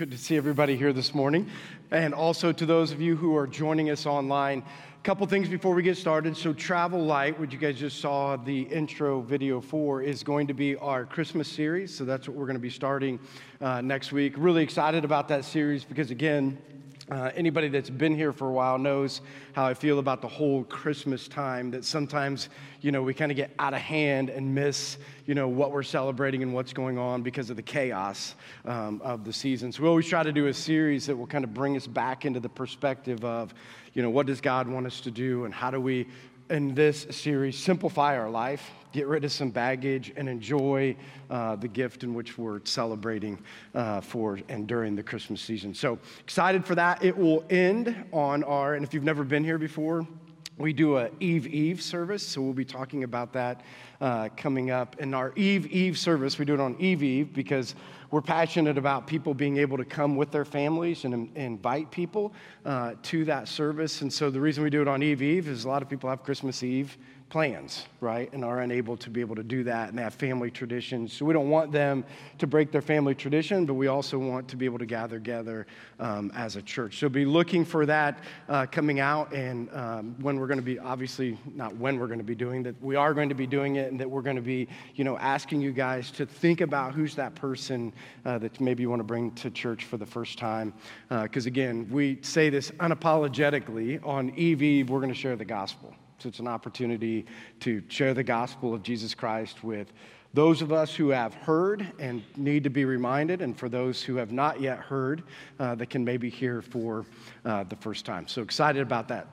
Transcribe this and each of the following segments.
Good to see everybody here this morning. And also to those of you who are joining us online. A couple things before we get started. So, Travel Light, which you guys just saw the intro video for, is going to be our Christmas series. So, that's what we're going to be starting uh, next week. Really excited about that series because, again, uh, anybody that's been here for a while knows how I feel about the whole Christmas time. That sometimes, you know, we kind of get out of hand and miss, you know, what we're celebrating and what's going on because of the chaos um, of the season. So we always try to do a series that will kind of bring us back into the perspective of, you know, what does God want us to do and how do we, in this series, simplify our life get rid of some baggage, and enjoy uh, the gift in which we're celebrating uh, for and during the Christmas season. So excited for that. It will end on our, and if you've never been here before, we do a Eve Eve service, so we'll be talking about that uh, coming up. In our Eve Eve service, we do it on Eve Eve because we're passionate about people being able to come with their families and, and invite people uh, to that service. And so the reason we do it on Eve Eve is a lot of people have Christmas Eve plans, right, and are unable to be able to do that and have family traditions. So we don't want them to break their family tradition, but we also want to be able to gather together um, as a church. So be looking for that uh, coming out and um, when we're going to be, obviously, not when we're going to be doing that, we are going to be doing it and that we're going to be, you know, asking you guys to think about who's that person uh, that maybe you want to bring to church for the first time. Because uh, again, we say this unapologetically on Eve, we're going to share the gospel. So it's an opportunity to share the gospel of Jesus Christ with those of us who have heard and need to be reminded, and for those who have not yet heard uh, that can maybe hear for uh, the first time. So excited about that.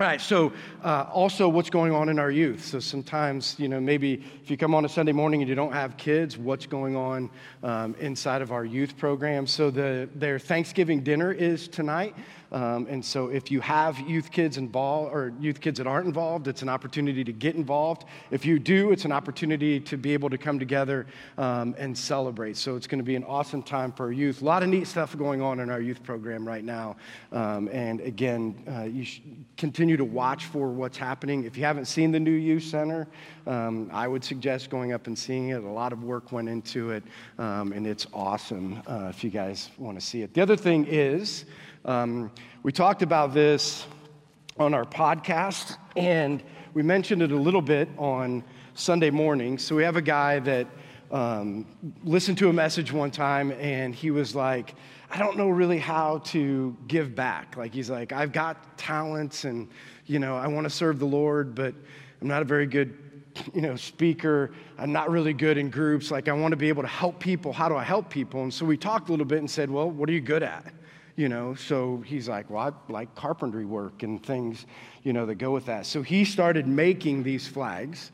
All right, so uh, also what's going on in our youth. So sometimes, you know, maybe if you come on a Sunday morning and you don't have kids, what's going on um, inside of our youth program? So the, their Thanksgiving dinner is tonight. Um, and so if you have youth kids involved or youth kids that aren't involved, it's an opportunity to get involved. If you do, it's an opportunity to be able to come together um, and celebrate. So it's going to be an awesome time for our youth. A lot of neat stuff going on in our youth program right now. Um, and again, uh, you continue to watch for what's happening. If you haven't seen the new youth center, um, I would suggest going up and seeing it. A lot of work went into it, um, and it's awesome uh, if you guys want to see it. The other thing is, um, we talked about this on our podcast, and we mentioned it a little bit on Sunday morning. So we have a guy that um, listened to a message one time, and he was like, I don't know really how to give back. Like, he's like, I've got talents, and, you know, I want to serve the Lord, but I'm not a very good you know, speaker. I'm not really good in groups. Like, I want to be able to help people. How do I help people? And so we talked a little bit and said, well, what are you good at? You know so he's like well i like carpentry work and things you know that go with that. So he started making these flags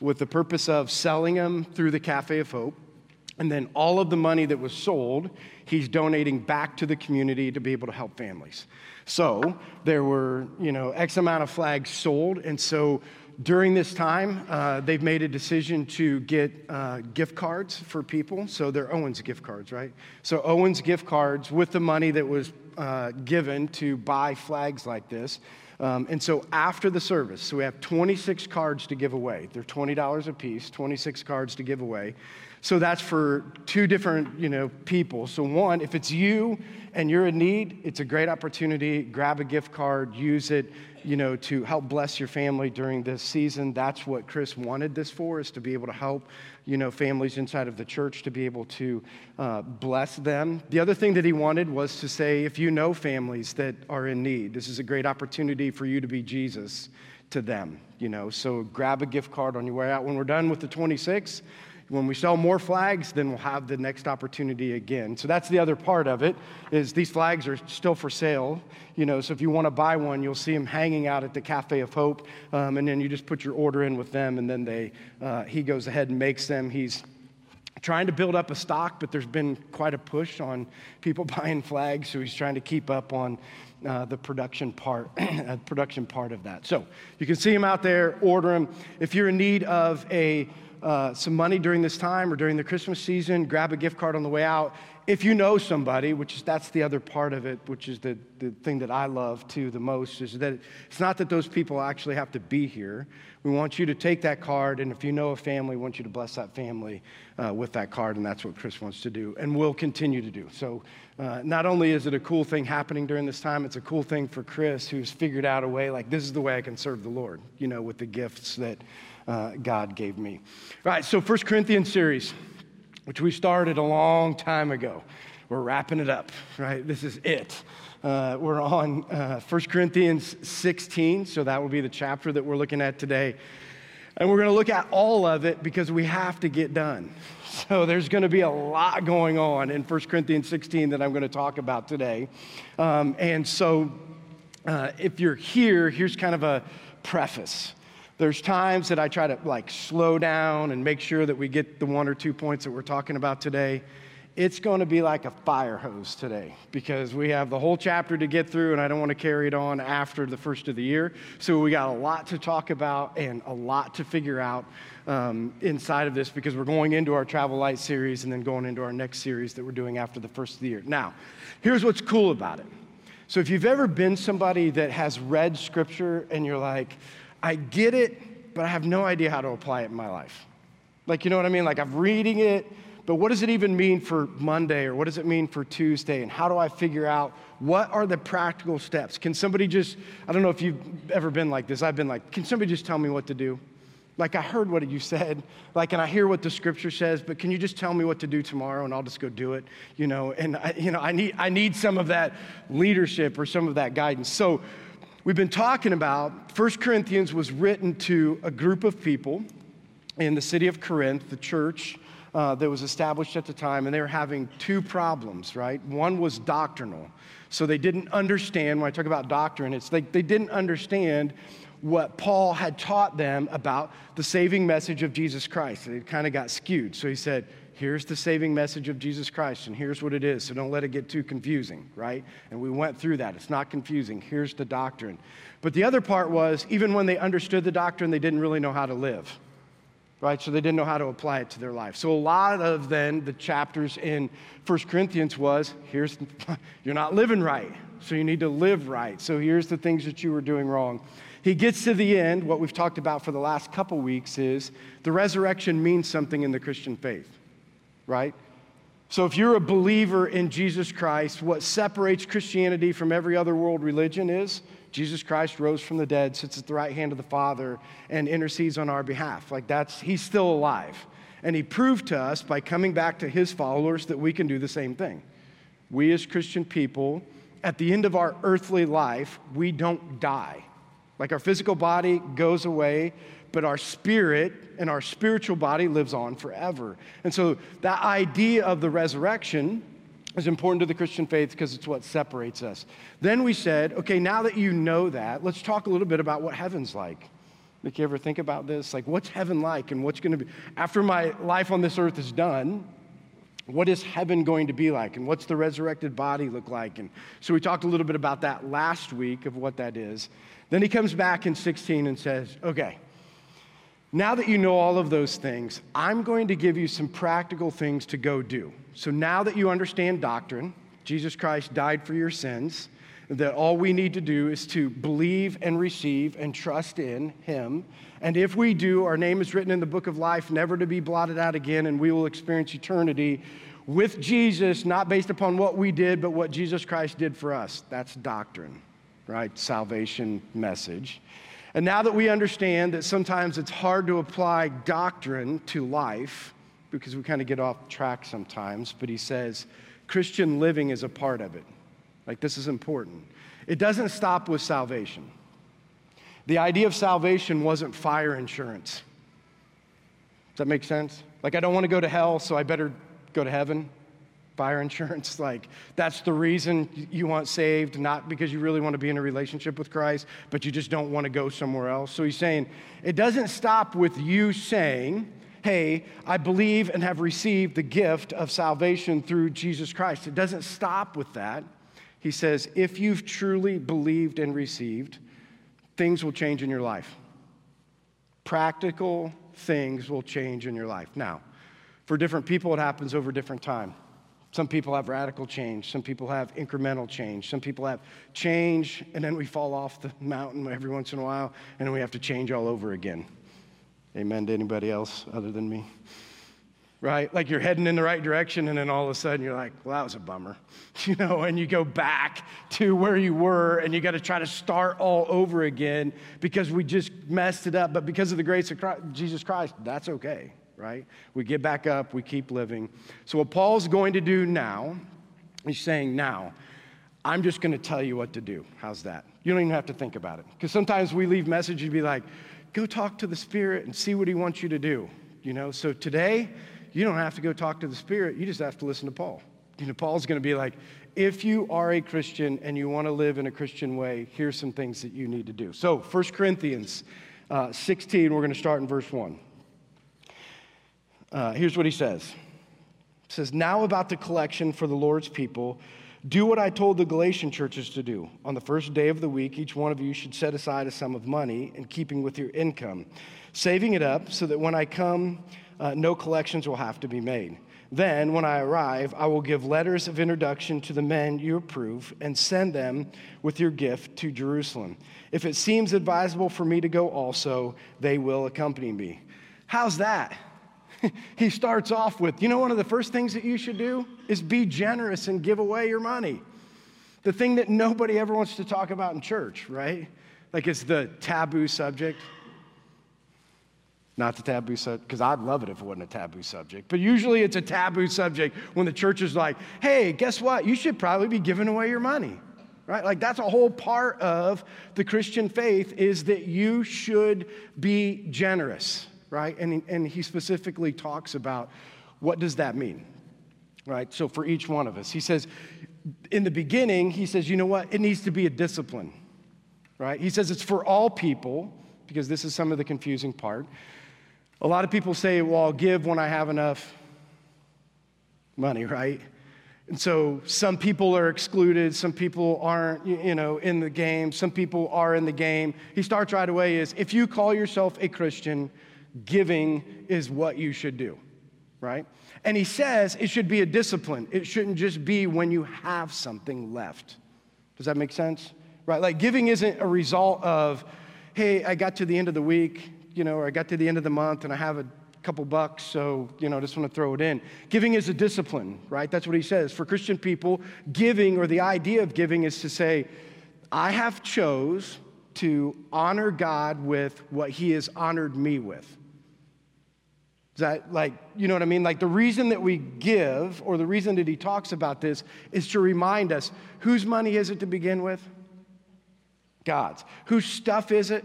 with the purpose of selling them through the cafe of hope. And then all of the money that was sold he's donating back to the community to be able to help families. So there were you know x amount of flags sold. And so during this time, uh, they've made a decision to get uh, gift cards for people. So they're Owens gift cards, right? So Owens gift cards with the money that was uh, given to buy flags like this. Um, and so after the service, so we have 26 cards to give away. They're $20 a piece, 26 cards to give away. So that's for two different, you know, people. So one, if it's you and you're in need, it's a great opportunity. Grab a gift card, use it you know, to help bless your family during this season. That's what Chris wanted this for, is to be able to help, you know, families inside of the church to be able to uh, bless them. The other thing that he wanted was to say, if you know families that are in need, this is a great opportunity for you to be Jesus to them, you know. So grab a gift card on your way out. When we're done with the 26, when we sell more flags, then we'll have the next opportunity again. So that's the other part of it, is these flags are still for sale. You know, so if you want to buy one, you'll see them hanging out at the Cafe of Hope, um, and then you just put your order in with them, and then they, uh, he goes ahead and makes them. He's trying to build up a stock, but there's been quite a push on people buying flags, so he's trying to keep up on uh, the production part, production part of that. So you can see him out there, order them. If you're in need of a uh, some money during this time or during the Christmas season, grab a gift card on the way out. If you know somebody, which is that's the other part of it, which is the, the thing that I love too the most, is that it's not that those people actually have to be here. We want you to take that card, and if you know a family, we want you to bless that family uh, with that card, and that's what Chris wants to do, and will continue to do. So, uh, not only is it a cool thing happening during this time, it's a cool thing for Chris, who's figured out a way like this is the way I can serve the Lord, you know, with the gifts that uh, God gave me. All right, so First Corinthians series, which we started a long time ago. We're wrapping it up, right? This is it. Uh, we're on uh, 1 Corinthians 16, so that will be the chapter that we're looking at today. And we're going to look at all of it because we have to get done. So there's going to be a lot going on in 1 Corinthians 16 that I'm going to talk about today. Um, and so uh, if you're here, here's kind of a preface. There's times that I try to like slow down and make sure that we get the one or two points that we're talking about today it's going to be like a fire hose today because we have the whole chapter to get through and I don't want to carry it on after the first of the year. So we got a lot to talk about and a lot to figure out um, inside of this because we're going into our Travel Light series and then going into our next series that we're doing after the first of the year. Now, here's what's cool about it. So if you've ever been somebody that has read scripture and you're like, I get it, but I have no idea how to apply it in my life. Like, you know what I mean? Like, I'm reading it but what does it even mean for Monday or what does it mean for Tuesday? And how do I figure out what are the practical steps? Can somebody just, I don't know if you've ever been like this, I've been like, can somebody just tell me what to do? Like, I heard what you said, like, and I hear what the scripture says, but can you just tell me what to do tomorrow and I'll just go do it? You know, and I, you know, I need, I need some of that leadership or some of that guidance. So, we've been talking about First Corinthians was written to a group of people in the city of Corinth, the church uh, that was established at the time, and they were having two problems, right? One was doctrinal. So they didn't understand, when I talk about doctrine, it's like they didn't understand what Paul had taught them about the saving message of Jesus Christ. It kind of got skewed. So he said, here's the saving message of Jesus Christ, and here's what it is. So don't let it get too confusing, right? And we went through that. It's not confusing. Here's the doctrine. But the other part was, even when they understood the doctrine, they didn't really know how to live right? So they didn't know how to apply it to their life. So a lot of then the chapters in First Corinthians was here's you're not living right. So you need to live right. So here's the things that you were doing wrong. He gets to the end, what we've talked about for the last couple weeks is the resurrection means something in the Christian faith, right? So, if you're a believer in Jesus Christ, what separates Christianity from every other world religion is Jesus Christ rose from the dead, sits at the right hand of the Father, and intercedes on our behalf. Like that's, he's still alive. And he proved to us by coming back to his followers that we can do the same thing. We, as Christian people, at the end of our earthly life, we don't die. Like our physical body goes away, but our spirit and our spiritual body lives on forever. And so that idea of the resurrection is important to the Christian faith because it's what separates us. Then we said, okay, now that you know that, let's talk a little bit about what heaven's like. Did you ever think about this? Like, what's heaven like and what's going to be, after my life on this earth is done, what is heaven going to be like and what's the resurrected body look like? And so we talked a little bit about that last week of what that is. Then he comes back in 16 and says, okay, now that you know all of those things, I'm going to give you some practical things to go do. So now that you understand doctrine, Jesus Christ died for your sins, that all we need to do is to believe and receive and trust in Him. And if we do, our name is written in the book of life, never to be blotted out again, and we will experience eternity with Jesus, not based upon what we did, but what Jesus Christ did for us. That's doctrine, right? Salvation message. And now that we understand that sometimes it's hard to apply doctrine to life, because we kind of get off track sometimes, but he says Christian living is a part of it. Like, this is important. It doesn't stop with salvation. The idea of salvation wasn't fire insurance. Does that make sense? Like, I don't want to go to hell, so I better go to heaven fire insurance. Like, that's the reason you want saved, not because you really want to be in a relationship with Christ, but you just don't want to go somewhere else. So he's saying, it doesn't stop with you saying, hey, I believe and have received the gift of salvation through Jesus Christ. It doesn't stop with that. He says, if you've truly believed and received, things will change in your life. Practical things will change in your life. Now, for different people, it happens over different time. Some people have radical change. Some people have incremental change. Some people have change, and then we fall off the mountain every once in a while, and we have to change all over again. Amen to anybody else other than me? Right? Like you're heading in the right direction, and then all of a sudden you're like, well, that was a bummer. You know, and you go back to where you were, and you got to try to start all over again because we just messed it up. But because of the grace of Christ, Jesus Christ, that's okay right? We get back up, we keep living. So, what Paul's going to do now, he's saying, now, I'm just going to tell you what to do. How's that? You don't even have to think about it. Because sometimes we leave messages and be like, go talk to the Spirit and see what he wants you to do. You know, so today, you don't have to go talk to the Spirit, you just have to listen to Paul. You know, Paul's going to be like, if you are a Christian and you want to live in a Christian way, here's some things that you need to do. So, 1 Corinthians uh, 16, we're going to start in verse 1. Uh, here's what he says. Says, Now about the collection for the Lord's people, do what I told the Galatian churches to do. On the first day of the week, each one of you should set aside a sum of money in keeping with your income, saving it up so that when I come, uh, no collections will have to be made. Then, when I arrive, I will give letters of introduction to the men you approve and send them with your gift to Jerusalem. If it seems advisable for me to go also, they will accompany me. How's that? he starts off with, you know, one of the first things that you should do is be generous and give away your money. The thing that nobody ever wants to talk about in church, right? Like it's the taboo subject. Not the taboo subject, because I'd love it if it wasn't a taboo subject. But usually it's a taboo subject when the church is like, hey, guess what? You should probably be giving away your money right like that's a whole part of the christian faith is that you should be generous right? And, and he specifically talks about what does that mean, right? So for each one of us, he says, in the beginning, he says, you know what? It needs to be a discipline, right? He says it's for all people, because this is some of the confusing part. A lot of people say, well, I'll give when I have enough money, right? And so some people are excluded, some people aren't, you know, in the game, some people are in the game. He starts right away is if you call yourself a Christian, giving is what you should do, right? And he says it should be a discipline. It shouldn't just be when you have something left. Does that make sense? Right? Like giving isn't a result of, hey, I got to the end of the week, you know, or I got to the end of the month and I have a couple bucks, so, you know, I just want to throw it in. Giving is a discipline, right? That's what he says. For Christian people, giving or the idea of giving is to say, I have chose to honor God with what he has honored me with that, like, you know what I mean? Like, the reason that we give, or the reason that he talks about this, is to remind us whose money is it to begin with? God's. Whose stuff is it?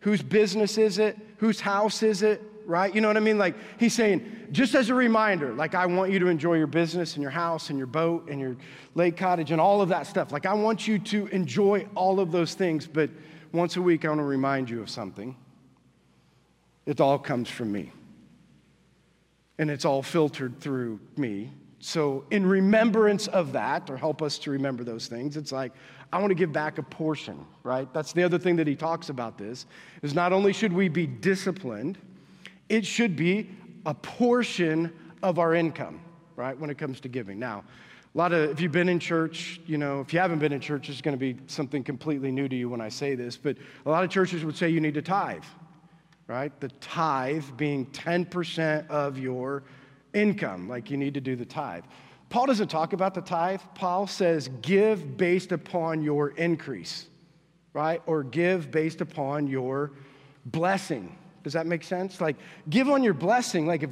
Whose business is it? Whose house is it? Right? You know what I mean? Like, he's saying, just as a reminder, like, I want you to enjoy your business and your house and your boat and your lake cottage and all of that stuff. Like, I want you to enjoy all of those things, but once a week, I want to remind you of something. It all comes from me and it's all filtered through me. So, in remembrance of that, or help us to remember those things, it's like, I want to give back a portion, right? That's the other thing that he talks about this, is not only should we be disciplined, it should be a portion of our income, right, when it comes to giving. Now, a lot of, if you've been in church, you know, if you haven't been in church, it's going to be something completely new to you when I say this, but a lot of churches would say you need to tithe, right? The tithe being 10% of your income, like you need to do the tithe. Paul doesn't talk about the tithe. Paul says, give based upon your increase, right? Or give based upon your blessing. Does that make sense? Like, give on your blessing. Like, if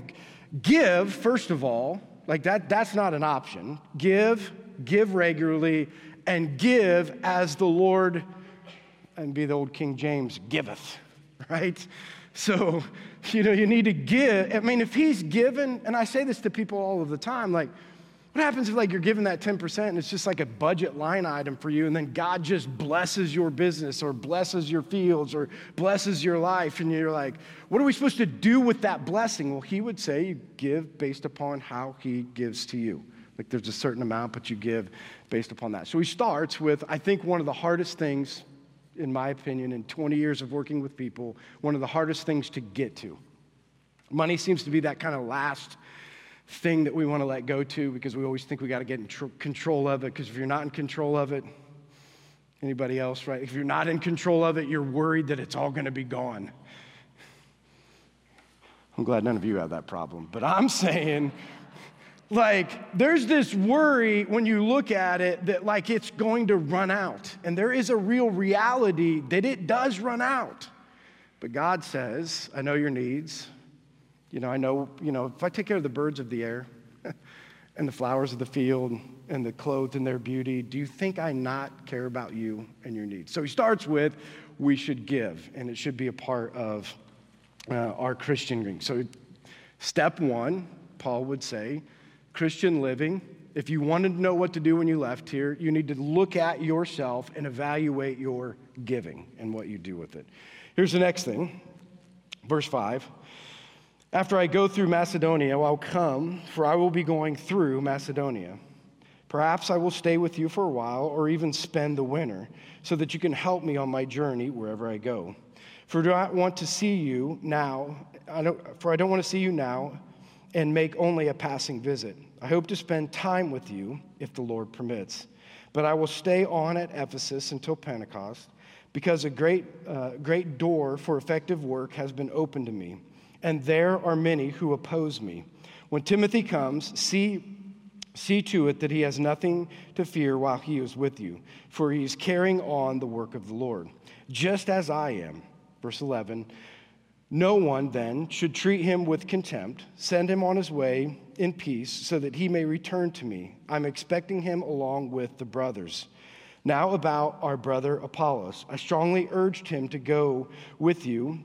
give, first of all, like that, that's not an option. Give, give regularly, and give as the Lord, and be the old King James, giveth, right? So, you know, you need to give. I mean, if he's given, and I say this to people all of the time, like, what happens if like you're given that 10% and it's just like a budget line item for you and then God just blesses your business or blesses your fields or blesses your life and you're like, what are we supposed to do with that blessing? Well, he would say you give based upon how he gives to you. Like there's a certain amount, but you give based upon that. So he starts with, I think, one of the hardest things in my opinion, in 20 years of working with people, one of the hardest things to get to. Money seems to be that kind of last thing that we want to let go to because we always think we got to get in tr- control of it. Because if you're not in control of it, anybody else, right? If you're not in control of it, you're worried that it's all going to be gone. I'm glad none of you have that problem, but I'm saying, like, there's this worry when you look at it that, like, it's going to run out. And there is a real reality that it does run out. But God says, I know your needs. You know, I know, you know, if I take care of the birds of the air and the flowers of the field and the clothed in their beauty, do you think I not care about you and your needs? So he starts with, we should give, and it should be a part of uh, our Christian ring. So, step one, Paul would say, Christian living. If you wanted to know what to do when you left here, you need to look at yourself and evaluate your giving and what you do with it. Here's the next thing, verse 5. After I go through Macedonia, I'll come, for I will be going through Macedonia. Perhaps I will stay with you for a while or even spend the winter, so that you can help me on my journey wherever I go. For I do not want to see you now, I don't, for I don't want to see you now and make only a passing visit. I hope to spend time with you if the Lord permits. But I will stay on at Ephesus until Pentecost, because a great, uh, great door for effective work has been opened to me and there are many who oppose me. When Timothy comes, see, see to it that he has nothing to fear while he is with you, for he is carrying on the work of the Lord, just as I am. Verse 11 No one then should treat him with contempt, send him on his way in peace, so that he may return to me. I'm expecting him along with the brothers. Now, about our brother Apollos, I strongly urged him to go with you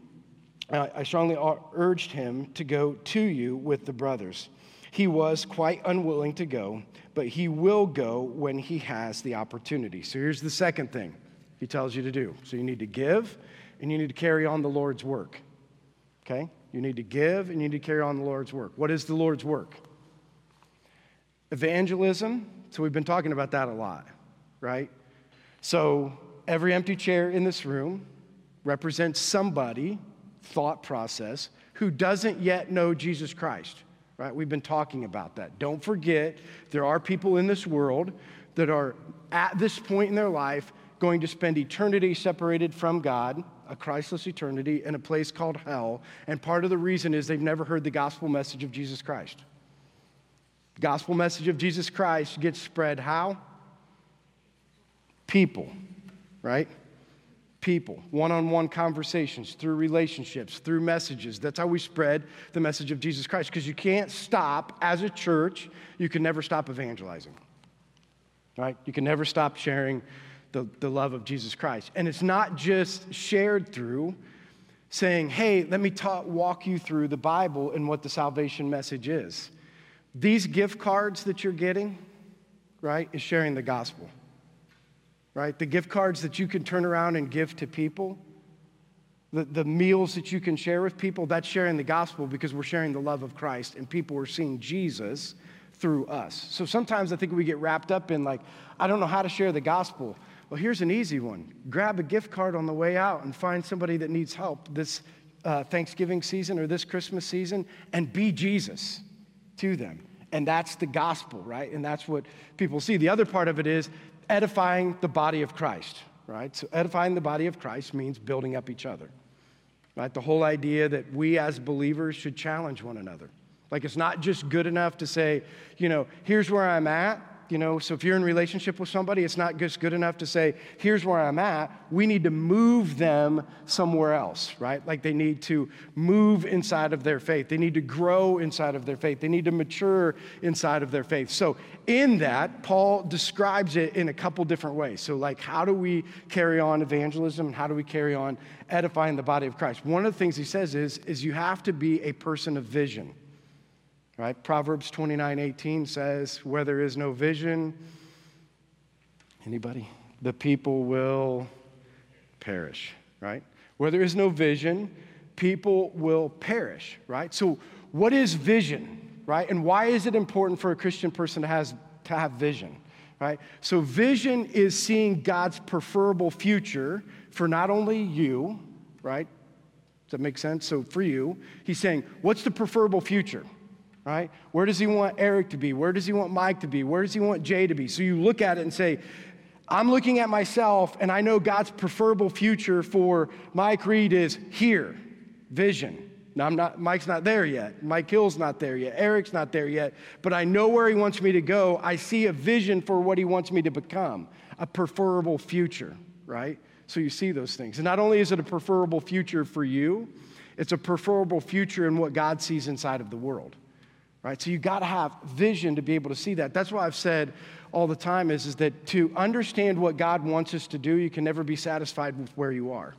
I strongly urged him to go to you with the brothers. He was quite unwilling to go, but he will go when he has the opportunity. So here's the second thing he tells you to do. So you need to give and you need to carry on the Lord's work. Okay? You need to give and you need to carry on the Lord's work. What is the Lord's work? Evangelism. So we've been talking about that a lot, right? So every empty chair in this room represents somebody thought process who doesn't yet know Jesus Christ, right? We've been talking about that. Don't forget, there are people in this world that are at this point in their life going to spend eternity separated from God, a Christless eternity, in a place called hell. And part of the reason is they've never heard the gospel message of Jesus Christ. The gospel message of Jesus Christ gets spread how? People, right? people, one on one conversations, through relationships, through messages. That's how we spread the message of Jesus Christ. Because you can't stop, as a church, you can never stop evangelizing, right? You can never stop sharing the, the love of Jesus Christ. And it's not just shared through saying, hey, let me talk, walk you through the Bible and what the salvation message is. These gift cards that you're getting, right, is sharing the gospel right? The gift cards that you can turn around and give to people, the, the meals that you can share with people, that's sharing the gospel because we're sharing the love of Christ and people are seeing Jesus through us. So sometimes I think we get wrapped up in, like, I don't know how to share the gospel. Well, here's an easy one grab a gift card on the way out and find somebody that needs help this uh, Thanksgiving season or this Christmas season and be Jesus to them. And that's the gospel, right? And that's what people see. The other part of it is edifying the body of Christ, right? So, edifying the body of Christ means building up each other, right? The whole idea that we as believers should challenge one another. Like, it's not just good enough to say, you know, here's where I'm at, you know, so if you're in relationship with somebody, it's not just good enough to say, here's where I'm at. We need to move them somewhere else, right? Like they need to move inside of their faith. They need to grow inside of their faith. They need to mature inside of their faith. So in that, Paul describes it in a couple different ways. So like how do we carry on evangelism and how do we carry on edifying the body of Christ? One of the things he says is, is you have to be a person of vision. Right? Proverbs 29 18 says, Where there is no vision, anybody? The people will perish, right? Where there is no vision, people will perish, right? So, what is vision, right? And why is it important for a Christian person to, has, to have vision, right? So, vision is seeing God's preferable future for not only you, right? Does that make sense? So for you, he's saying, what's the preferable future? Right? Where does he want Eric to be? Where does he want Mike to be? Where does he want Jay to be? So you look at it and say, I'm looking at myself and I know God's preferable future for Mike Reed is here, vision. Now, I'm not, Mike's not there yet. Mike Hill's not there yet. Eric's not there yet. But I know where he wants me to go. I see a vision for what he wants me to become, a preferable future, right? So you see those things. And not only is it a preferable future for you, it's a preferable future in what God sees inside of the world, right? So you got to have vision to be able to see that. That's why I've said all the time is, is that to understand what God wants us to do, you can never be satisfied with where you are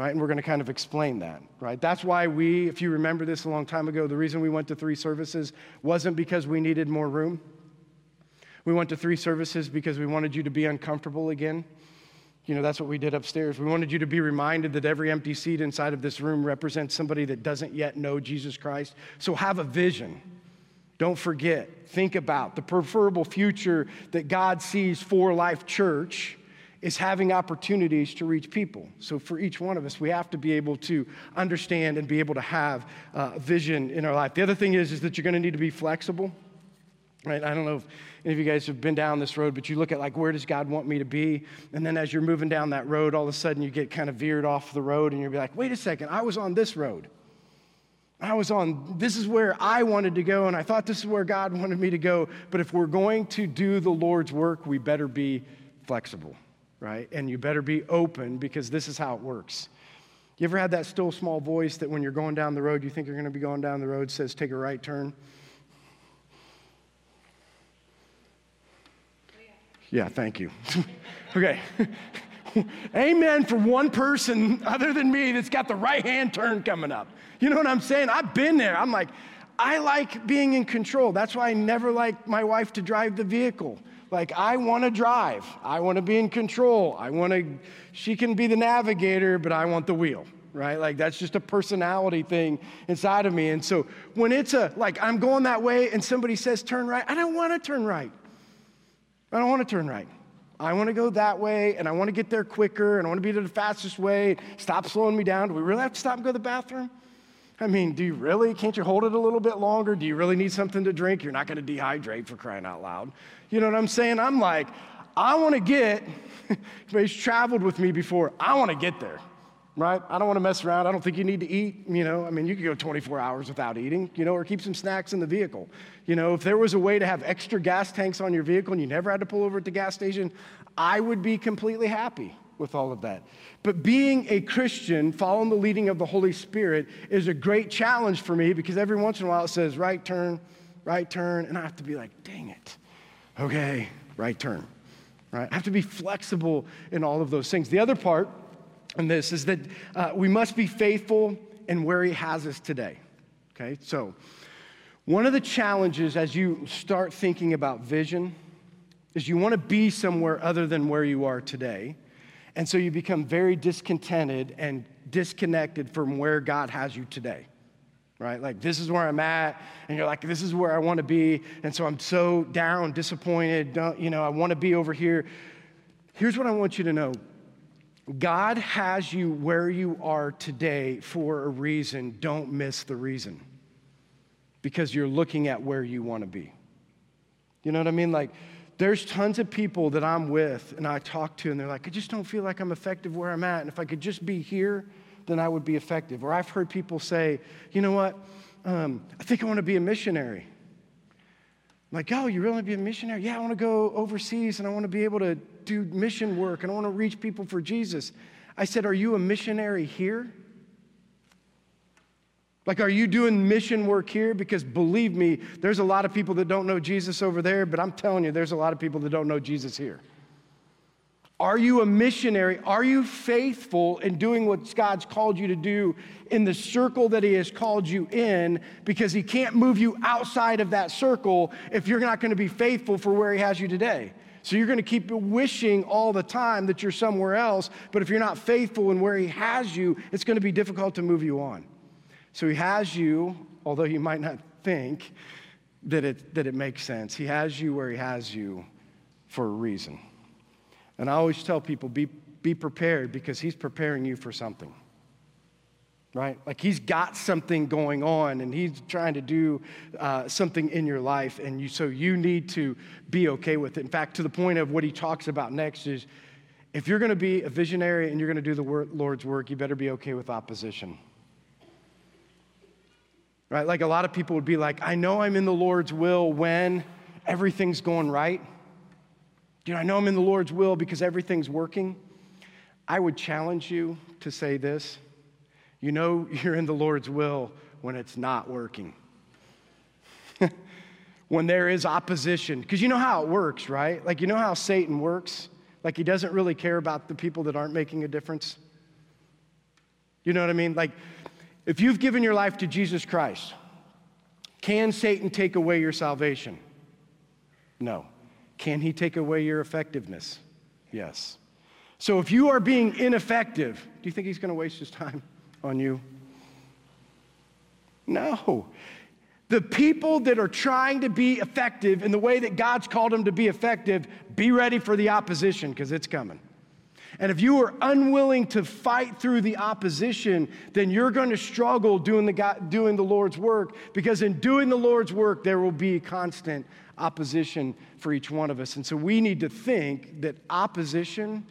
right? And we're going to kind of explain that, right? That's why we, if you remember this a long time ago, the reason we went to three services wasn't because we needed more room. We went to three services because we wanted you to be uncomfortable again. You know, that's what we did upstairs. We wanted you to be reminded that every empty seat inside of this room represents somebody that doesn't yet know Jesus Christ. So have a vision. Don't forget. Think about the preferable future that God sees for Life Church is having opportunities to reach people. So, for each one of us, we have to be able to understand and be able to have uh, vision in our life. The other thing is, is that you're going to need to be flexible. Right? I don't know if any of you guys have been down this road, but you look at like, where does God want me to be? And then as you're moving down that road, all of a sudden you get kind of veered off the road and you'll be like, wait a second, I was on this road. I was on, this is where I wanted to go, and I thought this is where God wanted me to go. But if we're going to do the Lord's work, we better be flexible right? And you better be open because this is how it works. You ever had that still small voice that when you're going down the road, you think you're going to be going down the road, says take a right turn? Yeah, thank you. okay. Amen for one person other than me that's got the right hand turn coming up. You know what I'm saying? I've been there. I'm like, I like being in control. That's why I never like my wife to drive the vehicle like, I want to drive. I want to be in control. I want to, she can be the navigator, but I want the wheel, right? Like, that's just a personality thing inside of me. And so when it's a, like, I'm going that way and somebody says turn right, I don't want to turn right. I don't want to turn right. I want to go that way and I want to get there quicker and I want to be the fastest way. Stop slowing me down. Do we really have to stop and go to the bathroom? I mean, do you really? Can't you hold it a little bit longer? Do you really need something to drink? You're not going to dehydrate for crying out loud. You know what I'm saying? I'm like, I want to get, he's traveled with me before, I want to get there, right? I don't want to mess around. I don't think you need to eat, you know. I mean, you could go 24 hours without eating, you know, or keep some snacks in the vehicle. You know, if there was a way to have extra gas tanks on your vehicle and you never had to pull over at the gas station, I would be completely happy with all of that. But being a Christian, following the leading of the Holy Spirit, is a great challenge for me because every once in a while it says right turn, right turn, and I have to be like, dang it. Okay, right turn. Right? I have to be flexible in all of those things. The other part in this is that uh, we must be faithful in where He has us today. Okay, so one of the challenges as you start thinking about vision is you want to be somewhere other than where you are today. And so you become very discontented and disconnected from where God has you today. Right? Like, this is where I'm at, and you're like, this is where I want to be. And so I'm so down, disappointed, don't, you know, I want to be over here. Here's what I want you to know God has you where you are today for a reason. Don't miss the reason because you're looking at where you want to be. You know what I mean? Like, there's tons of people that I'm with and I talk to, and they're like, I just don't feel like I'm effective where I'm at. And if I could just be here, then I would be effective. Or I've heard people say, you know what? Um, I think I want to be a missionary. I'm like, oh, you really want to be a missionary? Yeah, I want to go overseas and I want to be able to do mission work and I want to reach people for Jesus. I said, Are you a missionary here? Like, are you doing mission work here? Because believe me, there's a lot of people that don't know Jesus over there, but I'm telling you, there's a lot of people that don't know Jesus here. Are you a missionary? Are you faithful in doing what God's called you to do in the circle that He has called you in? Because He can't move you outside of that circle if you're not going to be faithful for where He has you today. So you're going to keep wishing all the time that you're somewhere else, but if you're not faithful in where He has you, it's going to be difficult to move you on. So he has you, although you might not think that it, that it makes sense, he has you where he has you for a reason. And I always tell people be, be prepared because he's preparing you for something. Right? Like he's got something going on and he's trying to do uh, something in your life. And you, so you need to be okay with it. In fact, to the point of what he talks about next is if you're going to be a visionary and you're going to do the Lord's work, you better be okay with opposition. Right? Like a lot of people would be like, I know I'm in the Lord's will when everything's going right. You know, I know I'm in the Lord's will because everything's working. I would challenge you to say this you know you're in the Lord's will when it's not working. when there is opposition. Because you know how it works, right? Like, you know how Satan works? Like, he doesn't really care about the people that aren't making a difference. You know what I mean? Like, if you've given your life to Jesus Christ, can Satan take away your salvation? No. Can he take away your effectiveness? Yes. So if you are being ineffective, do you think he's going to waste his time? On you? No. The people that are trying to be effective in the way that God's called them to be effective, be ready for the opposition because it's coming. And if you are unwilling to fight through the opposition, then you're going to struggle doing the, God, doing the Lord's work because in doing the Lord's work, there will be constant opposition for each one of us. And so we need to think that opposition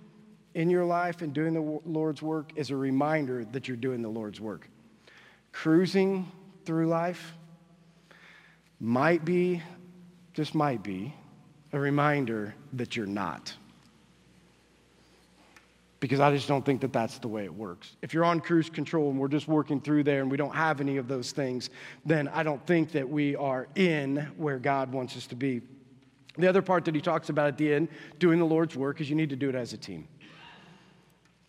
in your life and doing the Lord's work is a reminder that you're doing the Lord's work. Cruising through life might be, just might be, a reminder that you're not. Because I just don't think that that's the way it works. If you're on cruise control and we're just working through there and we don't have any of those things, then I don't think that we are in where God wants us to be. The other part that he talks about at the end, doing the Lord's work, is you need to do it as a team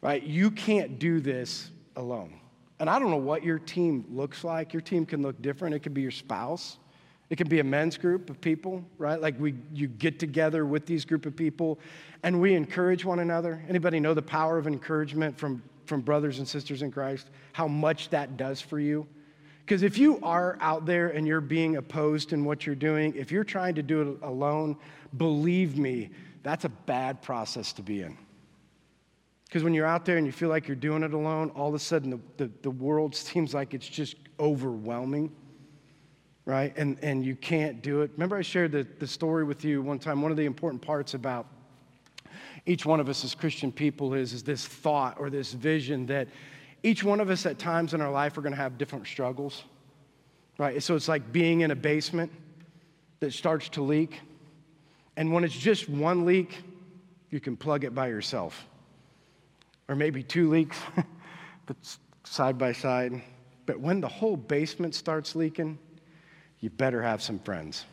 right? You can't do this alone. And I don't know what your team looks like. Your team can look different. It could be your spouse. It could be a men's group of people, right? Like we you get together with these group of people and we encourage one another. Anybody know the power of encouragement from, from brothers and sisters in Christ? How much that does for you? Because if you are out there and you're being opposed in what you're doing, if you're trying to do it alone, believe me, that's a bad process to be in. Because when you're out there and you feel like you're doing it alone, all of a sudden the, the, the, world seems like it's just overwhelming, right? And, and you can't do it. Remember, I shared the, the story with you one time. One of the important parts about each one of us as Christian people is, is this thought or this vision that each one of us at times in our life are going to have different struggles, right? So it's like being in a basement that starts to leak. And when it's just one leak, you can plug it by yourself or maybe two leaks, but side by side. But when the whole basement starts leaking, you better have some friends.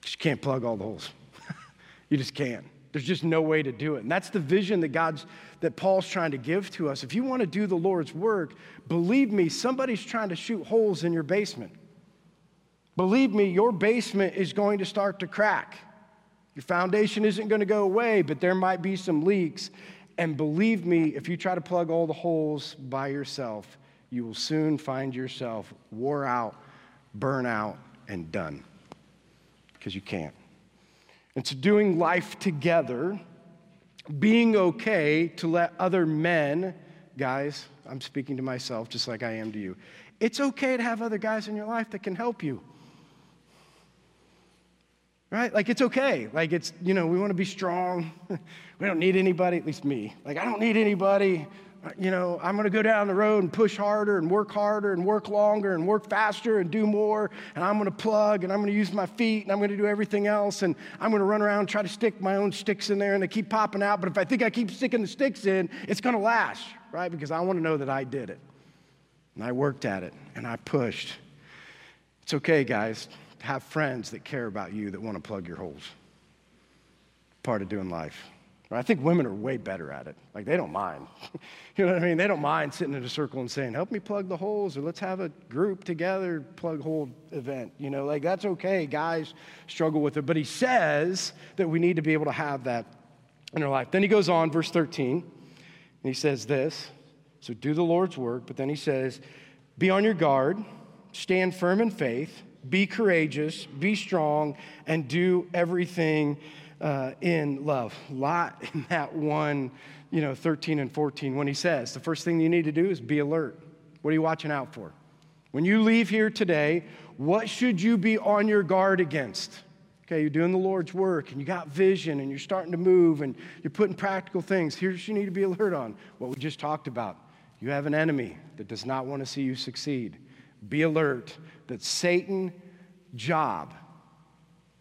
Because You can't plug all the holes. you just can't. There's just no way to do it. And that's the vision that God's that Paul's trying to give to us. If you want to do the Lord's work, believe me, somebody's trying to shoot holes in your basement. Believe me, your basement is going to start to crack. Your foundation isn't going to go away, but there might be some leaks. And believe me, if you try to plug all the holes by yourself, you will soon find yourself wore out, burn out, and done. Because you can't. So, doing life together, being okay to let other men, guys, I'm speaking to myself just like I am to you. It's okay to have other guys in your life that can help you right? Like it's okay. Like it's, you know, we want to be strong. we don't need anybody, at least me. Like I don't need anybody. You know, I'm going to go down the road and push harder and work harder and work longer and work faster and do more. And I'm going to plug and I'm going to use my feet and I'm going to do everything else. And I'm going to run around and try to stick my own sticks in there and they keep popping out. But if I think I keep sticking the sticks in, it's going to last, right? Because I want to know that I did it. And I worked at it and I pushed. It's okay, guys have friends that care about you that want to plug your holes. Part of doing life. I think women are way better at it. Like, they don't mind. you know what I mean? They don't mind sitting in a circle and saying, help me plug the holes, or let's have a group together plug hole event. You know, like, that's okay. Guys struggle with it. But he says that we need to be able to have that in our life. Then he goes on, verse 13, and he says this so do the Lord's work, but then he says, be on your guard, stand firm in faith be courageous, be strong, and do everything uh, in love. A lot in that one, you know, 13 and 14 when he says the first thing you need to do is be alert. What are you watching out for? When you leave here today, what should you be on your guard against? Okay, you're doing the Lord's work and you got vision and you're starting to move and you're putting practical things. Here's what you need to be alert on what we just talked about. You have an enemy that does not want to see you succeed. Be alert that Satan job,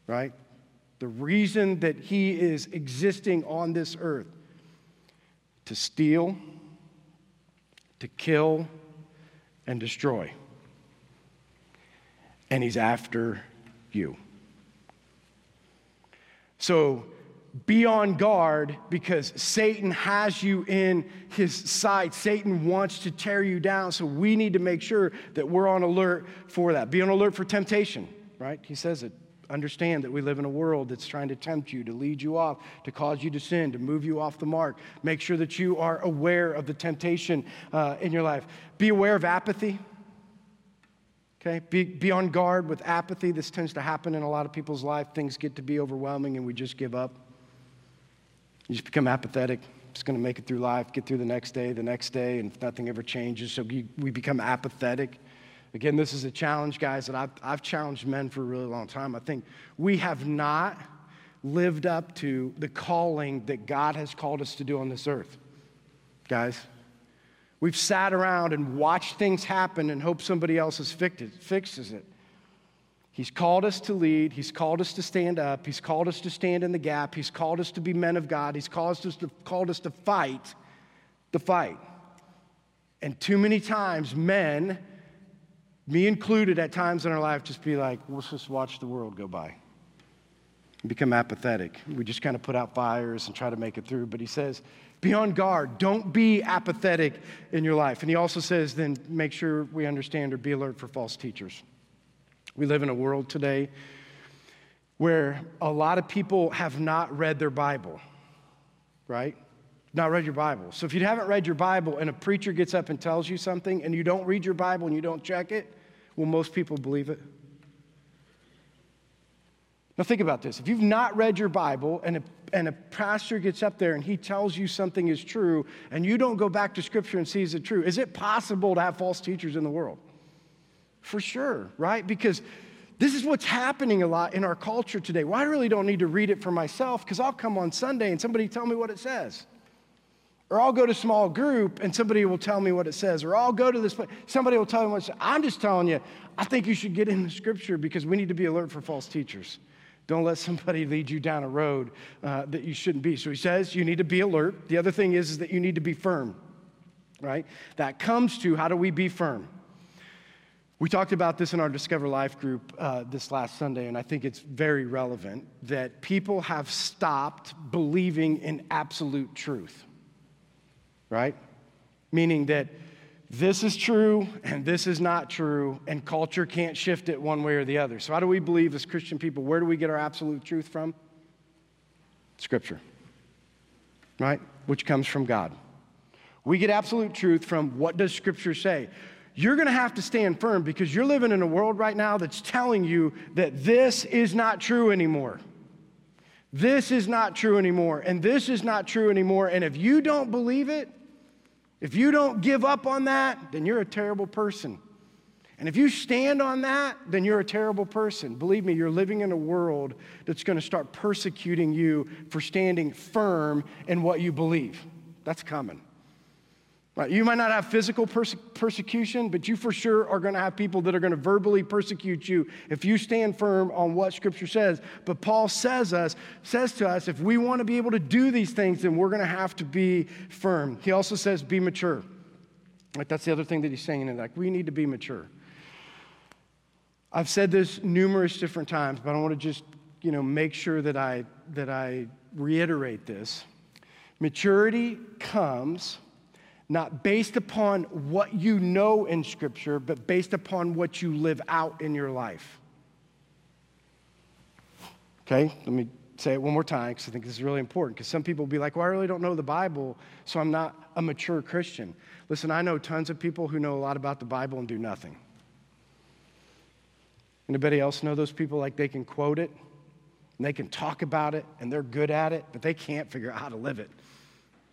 right? The reason that he is existing on this earth to steal, to kill, and destroy. And he's after you. So be on guard because Satan has you in his sight. Satan wants to tear you down. So we need to make sure that we're on alert for that. Be on alert for temptation, right? He says it. Understand that we live in a world that's trying to tempt you, to lead you off, to cause you to sin, to move you off the mark. Make sure that you are aware of the temptation uh, in your life. Be aware of apathy. Okay, be, be on guard with apathy. This tends to happen in a lot of people's life. Things get to be overwhelming and we just give up. You just become apathetic. Just going to make it through life, get through the next day, the next day, and nothing ever changes. So we, we become apathetic. Again, this is a challenge, guys, that I've, I've challenged men for a really long time. I think we have not lived up to the calling that God has called us to do on this earth. Guys, We've sat around and watched things happen and hope somebody else has fixed it, fixes it. He's called us to lead. He's called us to stand up. He's called us to stand in the gap. He's called us to be men of God. He's called us to, called us to fight the fight. And too many times, men, me included at times in our life, just be like, let's just watch the world go by. Become apathetic. We just kind of put out fires and try to make it through. But he says, be on guard. Don't be apathetic in your life. And he also says, then make sure we understand or be alert for false teachers. We live in a world today where a lot of people have not read their Bible, right? Not read your Bible. So if you haven't read your Bible and a preacher gets up and tells you something and you don't read your Bible and you don't check it, will most people believe it? Now, think about this. If you've not read your Bible and a, and a pastor gets up there and he tells you something is true and you don't go back to Scripture and see is it true, is it possible to have false teachers in the world? For sure, right? Because this is what's happening a lot in our culture today. Well, I really don't need to read it for myself because I'll come on Sunday and somebody tell me what it says. Or I'll go to small group and somebody will tell me what it says. Or I'll go to this place, somebody will tell me what it says. I'm just telling you, I think you should get in the scripture because we need to be alert for false teachers. Don't let somebody lead you down a road uh, that you shouldn't be. So he says you need to be alert. The other thing is, is that you need to be firm, right? That comes to how do we be firm? We talked about this in our Discover Life group uh, this last Sunday, and I think it's very relevant that people have stopped believing in absolute truth, right? Meaning that this is true and this is not true, and culture can't shift it one way or the other. So, how do we believe as Christian people? Where do we get our absolute truth from? Scripture, right? Which comes from God. We get absolute truth from what does Scripture say? You're going to have to stand firm because you're living in a world right now that's telling you that this is not true anymore. This is not true anymore, and this is not true anymore. And if you don't believe it, if you don't give up on that, then you're a terrible person. And if you stand on that, then you're a terrible person. Believe me, you're living in a world that's going to start persecuting you for standing firm in what you believe. That's coming. Right? You might not have physical perse- persecution, but you for sure are going to have people that are going to verbally persecute you if you stand firm on what Scripture says. But Paul says us says to us, if we want to be able to do these things, then we're going to have to be firm. He also says, be mature. Like that's the other thing that he's saying, like we need to be mature. I've said this numerous different times, but I want to just you know make sure that I that I reiterate this. Maturity comes not based upon what you know in Scripture, but based upon what you live out in your life. Okay, let me say it one more time because I think this is really important. Because some people will be like, well, I really don't know the Bible, so I'm not a mature Christian. Listen, I know tons of people who know a lot about the Bible and do nothing. Anybody else know those people like they can quote it and they can talk about it and they're good at it, but they can't figure out how to live it.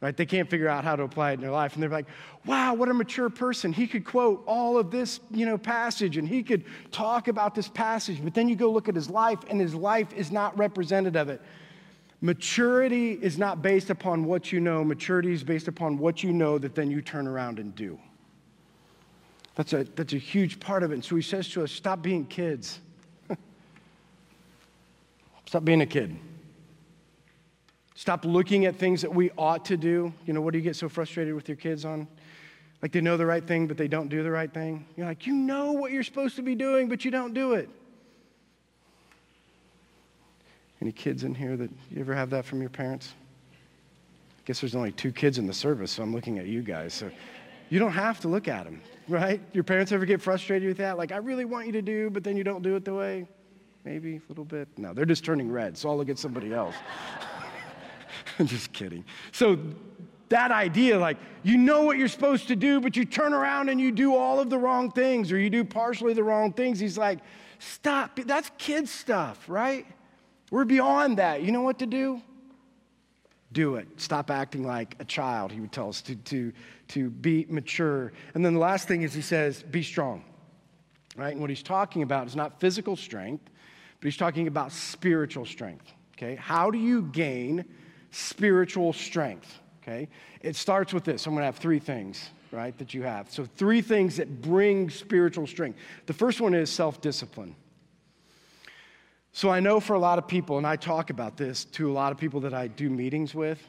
Right? They can't figure out how to apply it in their life. And they're like, wow, what a mature person. He could quote all of this, you know, passage and he could talk about this passage, but then you go look at his life and his life is not representative of it. Maturity is not based upon what you know. Maturity is based upon what you know that then you turn around and do. That's a, that's a huge part of it. And so he says to us, stop being kids. stop being a kid. Stop looking at things that we ought to do. You know, what do you get so frustrated with your kids on? Like they know the right thing, but they don't do the right thing. You're like, you know what you're supposed to be doing, but you don't do it. Any kids in here that you ever have that from your parents? I guess there's only two kids in the service, so I'm looking at you guys. So you don't have to look at them, right? Your parents ever get frustrated with that? Like, I really want you to do, but then you don't do it the way? Maybe a little bit. No, they're just turning red, so I'll look at somebody else. I'm just kidding. So that idea, like, you know what you're supposed to do, but you turn around and you do all of the wrong things, or you do partially the wrong things. He's like, stop. That's kid stuff, right? We're beyond that. You know what to do? Do it. Stop acting like a child, he would tell us, to, to, to be mature. And then the last thing is he says, be strong. Right? And what he's talking about is not physical strength, but he's talking about spiritual strength. Okay? How do you gain spiritual strength? Okay? It starts with this. I'm going to have three things, right, that you have. So, three things that bring spiritual strength. The first one is self discipline. So I know for a lot of people, and I talk about this to a lot of people that I do meetings with,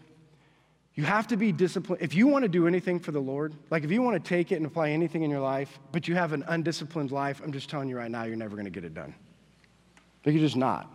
you have to be disciplined. If you want to do anything for the Lord, like if you want to take it and apply anything in your life, but you have an undisciplined life, I'm just telling you right now, you're never going to get it done. Like you're just not.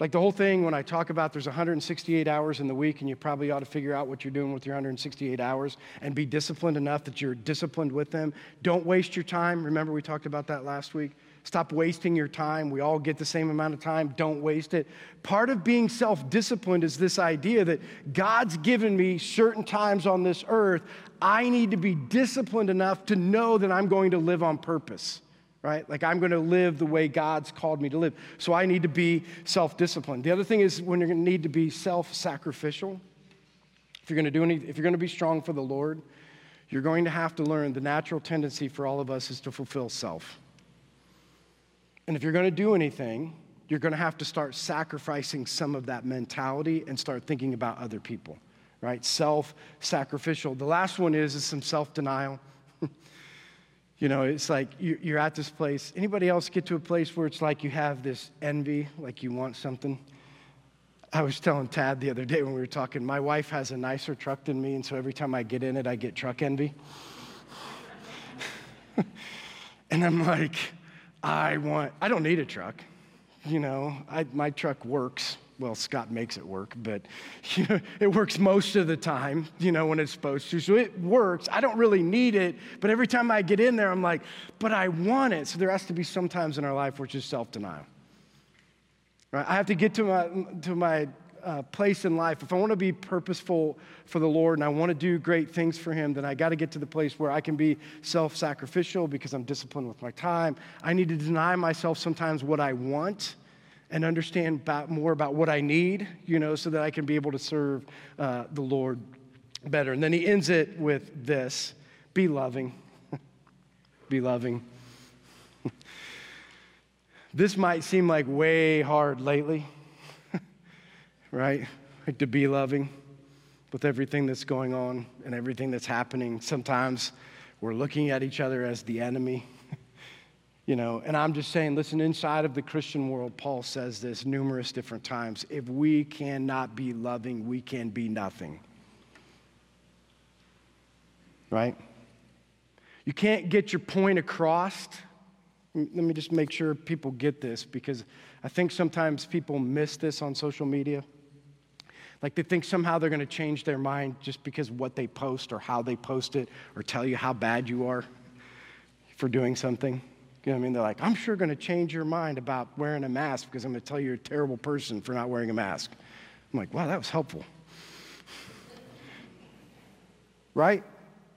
Like the whole thing, when I talk about there's 168 hours in the week, and you probably ought to figure out what you're doing with your 168 hours and be disciplined enough that you're disciplined with them. Don't waste your time. Remember, we talked about that last week. Stop wasting your time. We all get the same amount of time. Don't waste it. Part of being self disciplined is this idea that God's given me certain times on this earth. I need to be disciplined enough to know that I'm going to live on purpose, right? Like I'm going to live the way God's called me to live. So I need to be self disciplined. The other thing is when you're going to need to be self sacrificial. If you're going to do any, if you're going to be strong for the Lord, you're going to have to learn the natural tendency for all of us is to fulfill self. And if you're going to do anything, you're going to have to start sacrificing some of that mentality and start thinking about other people, right? Self sacrificial. The last one is, is some self denial. You know, it's like you're at this place. Anybody else get to a place where it's like you have this envy, like you want something? I was telling Tad the other day when we were talking, my wife has a nicer truck than me, and so every time I get in it, I get truck envy. and I'm like, I want, I don't need a truck. You know, I, my truck works. Well, Scott makes it work, but you know, it works most of the time, you know, when it's supposed to. So it works. I don't really need it, but every time I get in there, I'm like, but I want it. So there has to be some times in our life which is self denial. Right? I have to get to my, to my uh, place in life, if I want to be purposeful for the Lord and I want to do great things for Him, then I got to get to the place where I can be self sacrificial because I'm disciplined with my time. I need to deny myself sometimes what I want and understand about, more about what I need, you know, so that I can be able to serve uh, the Lord better. And then he ends it with this be loving. be loving. this might seem like way hard lately right? Like To be loving with everything that's going on and everything that's happening. Sometimes we're looking at each other as the enemy. You know, and I'm just saying, listen, inside of the Christian world, Paul says this numerous different times. If we cannot be loving, we can be nothing. Right? You can't get your point across. Let me just make sure people get this because I think sometimes people miss this on social media. Like they think somehow they're going to change their mind just because what they post or how they post it or tell you how bad you are for doing something. You know what I mean? They're like, I'm sure going to change your mind about wearing a mask because I'm going to tell you you're a terrible person for not wearing a mask. I'm like, wow, that was helpful. right?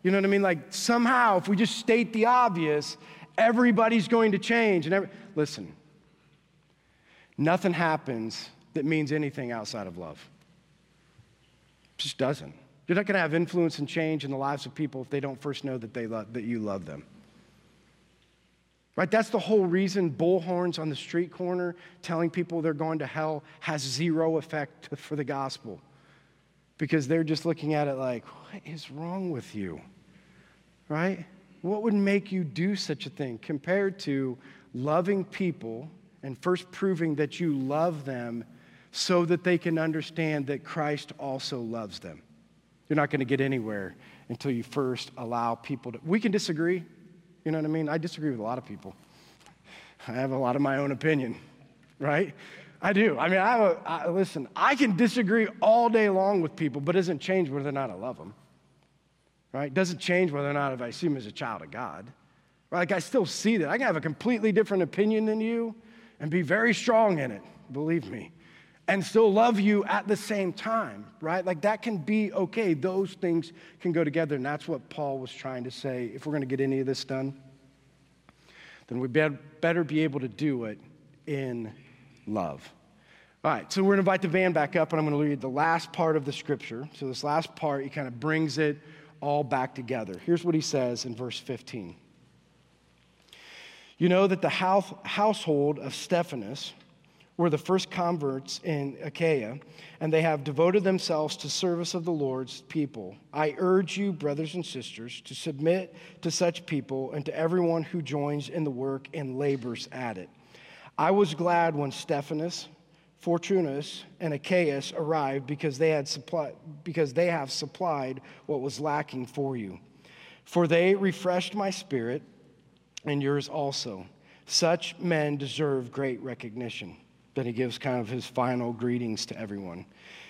You know what I mean? Like somehow, if we just state the obvious, everybody's going to change. And every- listen, nothing happens that means anything outside of love. It just doesn't. You're not going to have influence and change in the lives of people if they don't first know that, they love, that you love them. Right? That's the whole reason bullhorns on the street corner telling people they're going to hell has zero effect for the gospel. Because they're just looking at it like, what is wrong with you? Right? What would make you do such a thing compared to loving people and first proving that you love them so that they can understand that Christ also loves them? You're not going to get anywhere until you first allow people to. We can disagree. You know what I mean? I disagree with a lot of people. I have a lot of my own opinion, right? I do. I mean, I, listen, I can disagree all day long with people, but it doesn't change whether or not I love them, right? It doesn't change whether or not if I see them as a child of God, right? Like, I still see that. I can have a completely different opinion than you and be very strong in it, believe me, and still love you at the same time, right? Like, that can be okay. Those things can go together, and that's what Paul was trying to say. If we're going to get any of this done, then we better be able to do it in love. All right, so we're going to invite the van back up, and I'm going to read the last part of the scripture. So, this last part, he kind of brings it all back together. Here's what he says in verse 15 You know that the house, household of Stephanas were the first converts in Achaia, and they have devoted themselves to service of the Lord's people. I urge you, brothers and sisters, to submit to such people and to everyone who joins in the work and labors at it. I was glad when Stephanas, Fortunus, and Achaeus arrived because they, had supply, because they have supplied what was lacking for you. For they refreshed my spirit and yours also. Such men deserve great recognition. Then he gives kind of his final greetings to everyone.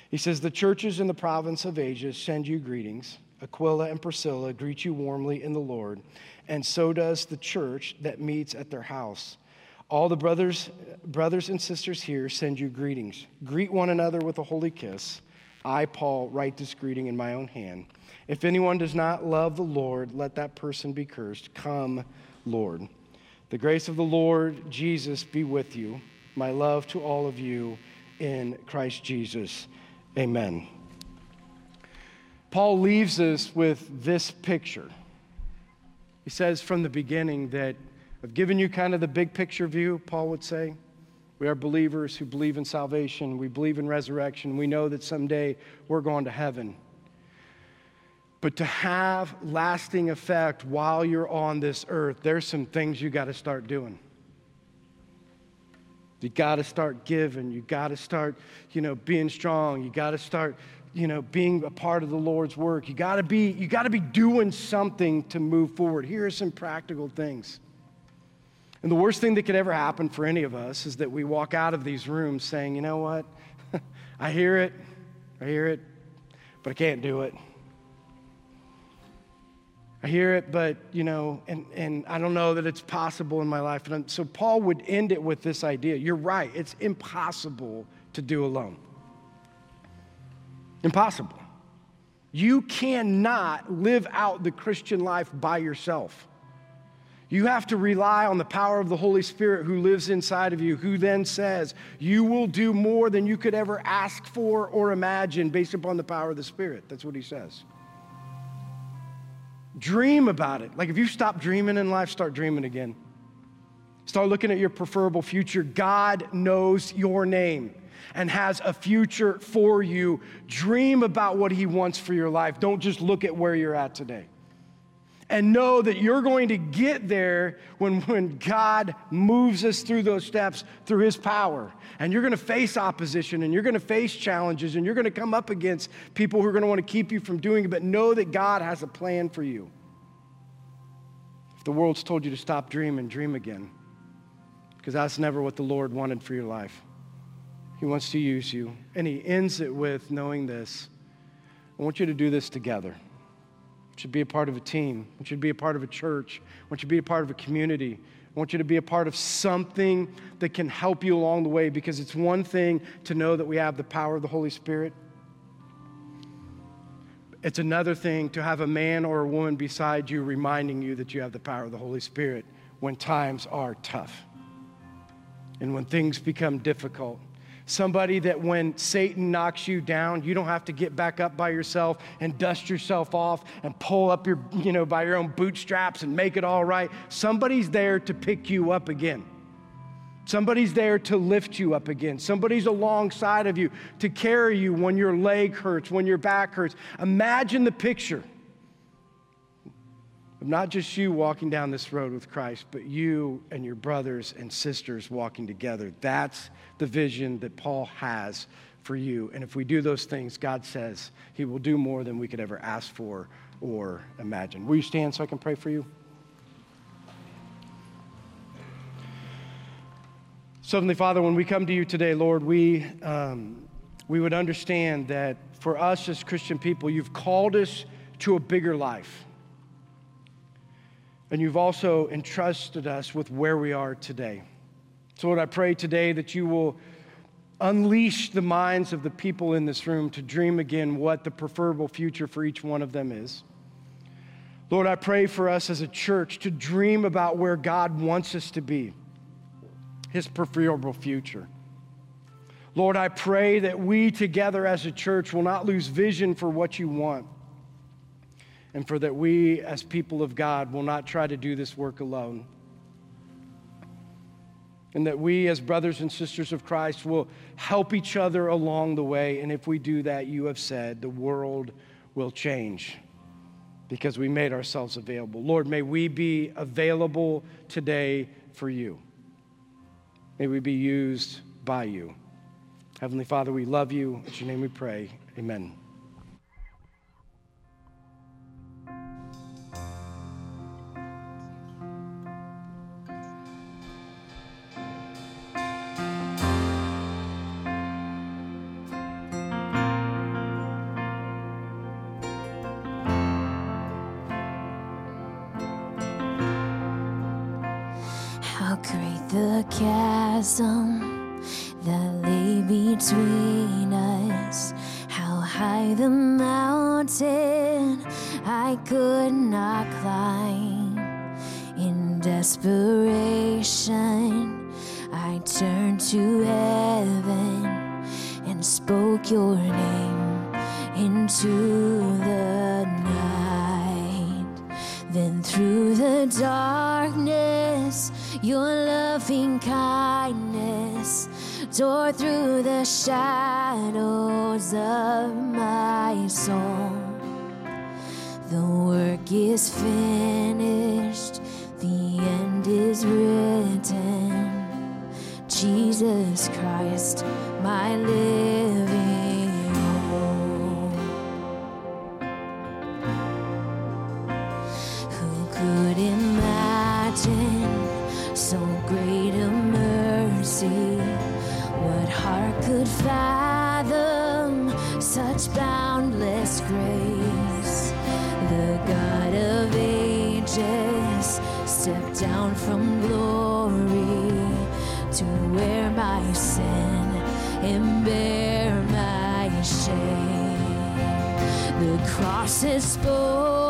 He says, The churches in the province of Asia send you greetings. Aquila and Priscilla greet you warmly in the Lord, and so does the church that meets at their house. All the brothers, brothers and sisters here send you greetings. Greet one another with a holy kiss. I, Paul, write this greeting in my own hand. If anyone does not love the Lord, let that person be cursed. Come, Lord. The grace of the Lord Jesus be with you. My love to all of you in Christ Jesus. Amen. Paul leaves us with this picture. He says from the beginning that I've given you kind of the big picture view, Paul would say. We are believers who believe in salvation. We believe in resurrection. We know that someday we're going to heaven. But to have lasting effect while you're on this earth, there's some things you got to start doing. You got to start giving. You got to start, you know, being strong. You got to start, you know, being a part of the Lord's work. You got to be you got to be doing something to move forward. Here are some practical things. And the worst thing that could ever happen for any of us is that we walk out of these rooms saying, "You know what? I hear it. I hear it, but I can't do it." I hear it, but you know, and, and I don't know that it's possible in my life. And so Paul would end it with this idea. You're right, it's impossible to do alone. Impossible. You cannot live out the Christian life by yourself. You have to rely on the power of the Holy Spirit who lives inside of you, who then says, You will do more than you could ever ask for or imagine based upon the power of the Spirit. That's what he says. Dream about it. Like if you stop dreaming in life, start dreaming again. Start looking at your preferable future. God knows your name and has a future for you. Dream about what He wants for your life. Don't just look at where you're at today and know that you're going to get there when, when God moves us through those steps through His power. And you're going to face opposition and you're going to face challenges and you're going to come up against people who are going to want to keep you from doing it, but know that God has a plan for you. If the world's told you to stop dreaming, dream again. Because that's never what the Lord wanted for your life. He wants to use you. And He ends it with knowing this I want you to do this together want you to be a part of a team. I want you to be a part of a church. I want you to be a part of a community. I want you to be a part of something that can help you along the way because it's one thing to know that we have the power of the Holy Spirit. It's another thing to have a man or a woman beside you reminding you that you have the power of the Holy Spirit when times are tough. and when things become difficult. Somebody that when Satan knocks you down, you don't have to get back up by yourself and dust yourself off and pull up your, you know, by your own bootstraps and make it all right. Somebody's there to pick you up again. Somebody's there to lift you up again. Somebody's alongside of you to carry you when your leg hurts, when your back hurts. Imagine the picture of not just you walking down this road with Christ, but you and your brothers and sisters walking together. That's the vision that Paul has for you. And if we do those things, God says he will do more than we could ever ask for or imagine. Will you stand so I can pray for you? Heavenly Father, when we come to you today, Lord, we, um, we would understand that for us as Christian people, you've called us to a bigger life. And you've also entrusted us with where we are today. So, Lord, I pray today that you will unleash the minds of the people in this room to dream again what the preferable future for each one of them is. Lord, I pray for us as a church to dream about where God wants us to be his preferable future. Lord, I pray that we together as a church will not lose vision for what you want, and for that we as people of God will not try to do this work alone. And that we, as brothers and sisters of Christ, will help each other along the way. And if we do that, you have said, the world will change because we made ourselves available. Lord, may we be available today for you. May we be used by you. Heavenly Father, we love you. In your name we pray. Amen. Could fathom such boundless grace? The God of ages stepped down from glory to wear my sin and bear my shame. The cross has spoken,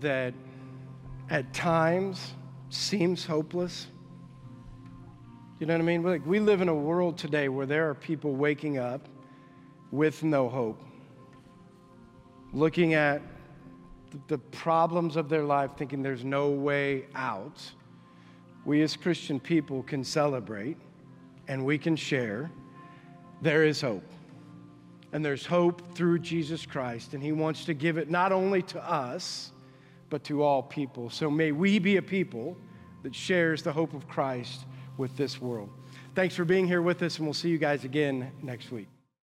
that at times seems hopeless, you know what I mean? Like we live in a world today where there are people waking up with no hope, looking at the problems of their life, thinking there's no way out. We as Christian people can celebrate and we can share. There is hope. And there's hope through Jesus Christ, and He wants to give it not only to us, but to all people. So may we be a people that shares the hope of Christ with this world. Thanks for being here with us, and we'll see you guys again next week.